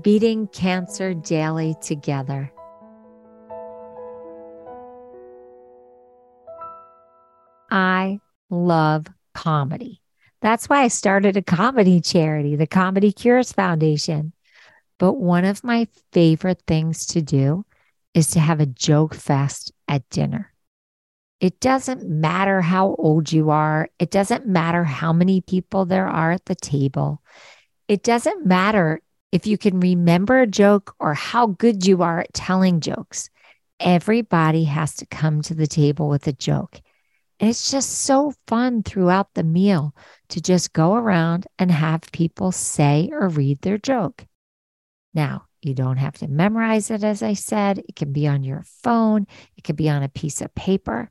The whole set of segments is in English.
beating cancer daily together. I love comedy. That's why I started a comedy charity, the Comedy Cures Foundation. But one of my favorite things to do is to have a joke fest at dinner. It doesn't matter how old you are. It doesn't matter how many people there are at the table. It doesn't matter if you can remember a joke or how good you are at telling jokes. Everybody has to come to the table with a joke. And it's just so fun throughout the meal to just go around and have people say or read their joke. Now, you don't have to memorize it, as I said. It can be on your phone, it can be on a piece of paper,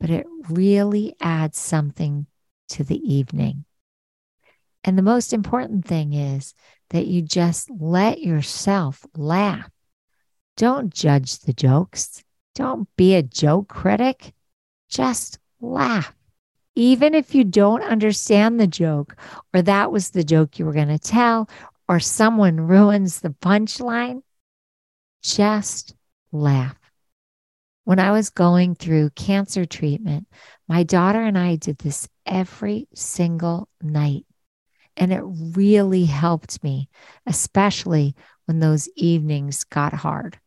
but it really adds something to the evening. And the most important thing is that you just let yourself laugh. Don't judge the jokes. Don't be a joke critic. Just laugh. Even if you don't understand the joke, or that was the joke you were going to tell, or someone ruins the punchline, just laugh. When I was going through cancer treatment, my daughter and I did this every single night. And it really helped me, especially when those evenings got hard.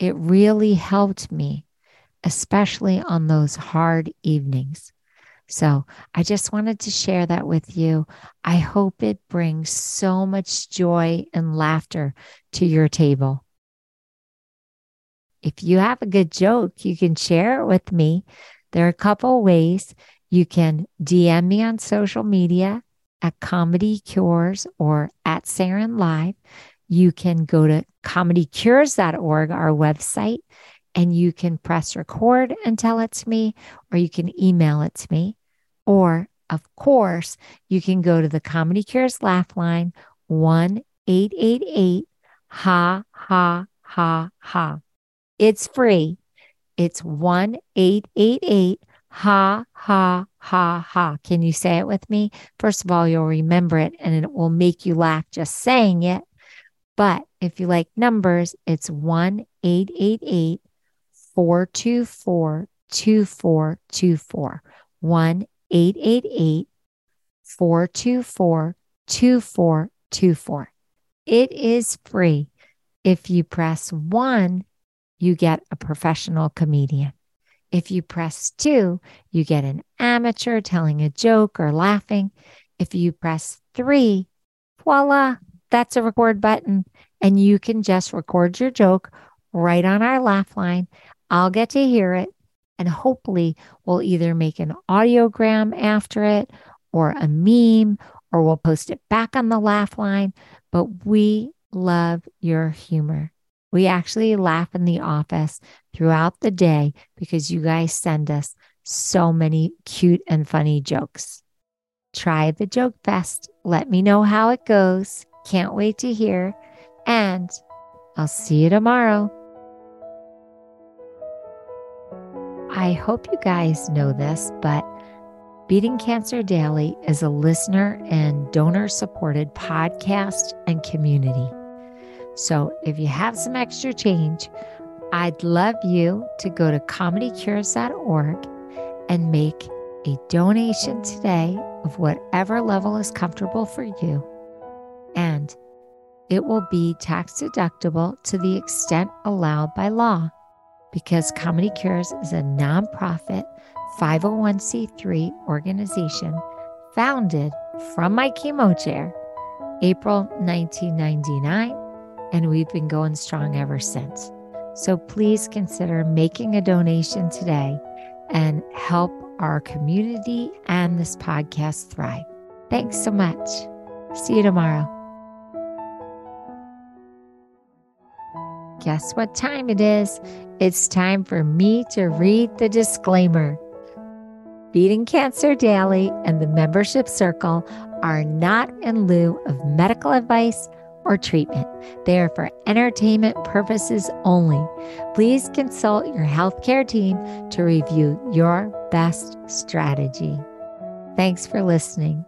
It really helped me, especially on those hard evenings. So I just wanted to share that with you. I hope it brings so much joy and laughter to your table. If you have a good joke, you can share it with me. There are a couple ways. You can DM me on social media at Comedy Cures or at Saranne Live. You can go to comedycures.org, our website, and you can press record and tell it to me, or you can email it to me. Or, of course, you can go to the Comedy Cures Laugh Line 1 888 Ha Ha Ha Ha. It's free. It's 1 888 Ha Ha ha, ha. Can you say it with me? First of all, you'll remember it and it will make you laugh just saying it. But if you like numbers, it's 1 888 424 2424. 1 888 424 2424. It is free. If you press one, you get a professional comedian. If you press two, you get an amateur telling a joke or laughing. If you press three, voila, that's a record button. And you can just record your joke right on our laugh line. I'll get to hear it. And hopefully, we'll either make an audiogram after it or a meme, or we'll post it back on the laugh line. But we love your humor. We actually laugh in the office throughout the day because you guys send us so many cute and funny jokes. Try the joke fest. Let me know how it goes. Can't wait to hear. And I'll see you tomorrow. I hope you guys know this, but Beating Cancer Daily is a listener and donor supported podcast and community. So if you have some extra change, I'd love you to go to comedycures.org and make a donation today of whatever level is comfortable for you. And it will be tax deductible to the extent allowed by law because Comedy Cures is a nonprofit 501c3 organization founded from my chemo chair April 1999 and we've been going strong ever since. So please consider making a donation today and help our community and this podcast thrive. Thanks so much. See you tomorrow. guess what time it is? It's time for me to read the disclaimer. Beating Cancer Daily and the membership circle are not in lieu of medical advice or treatment. They are for entertainment purposes only. Please consult your healthcare team to review your best strategy. Thanks for listening.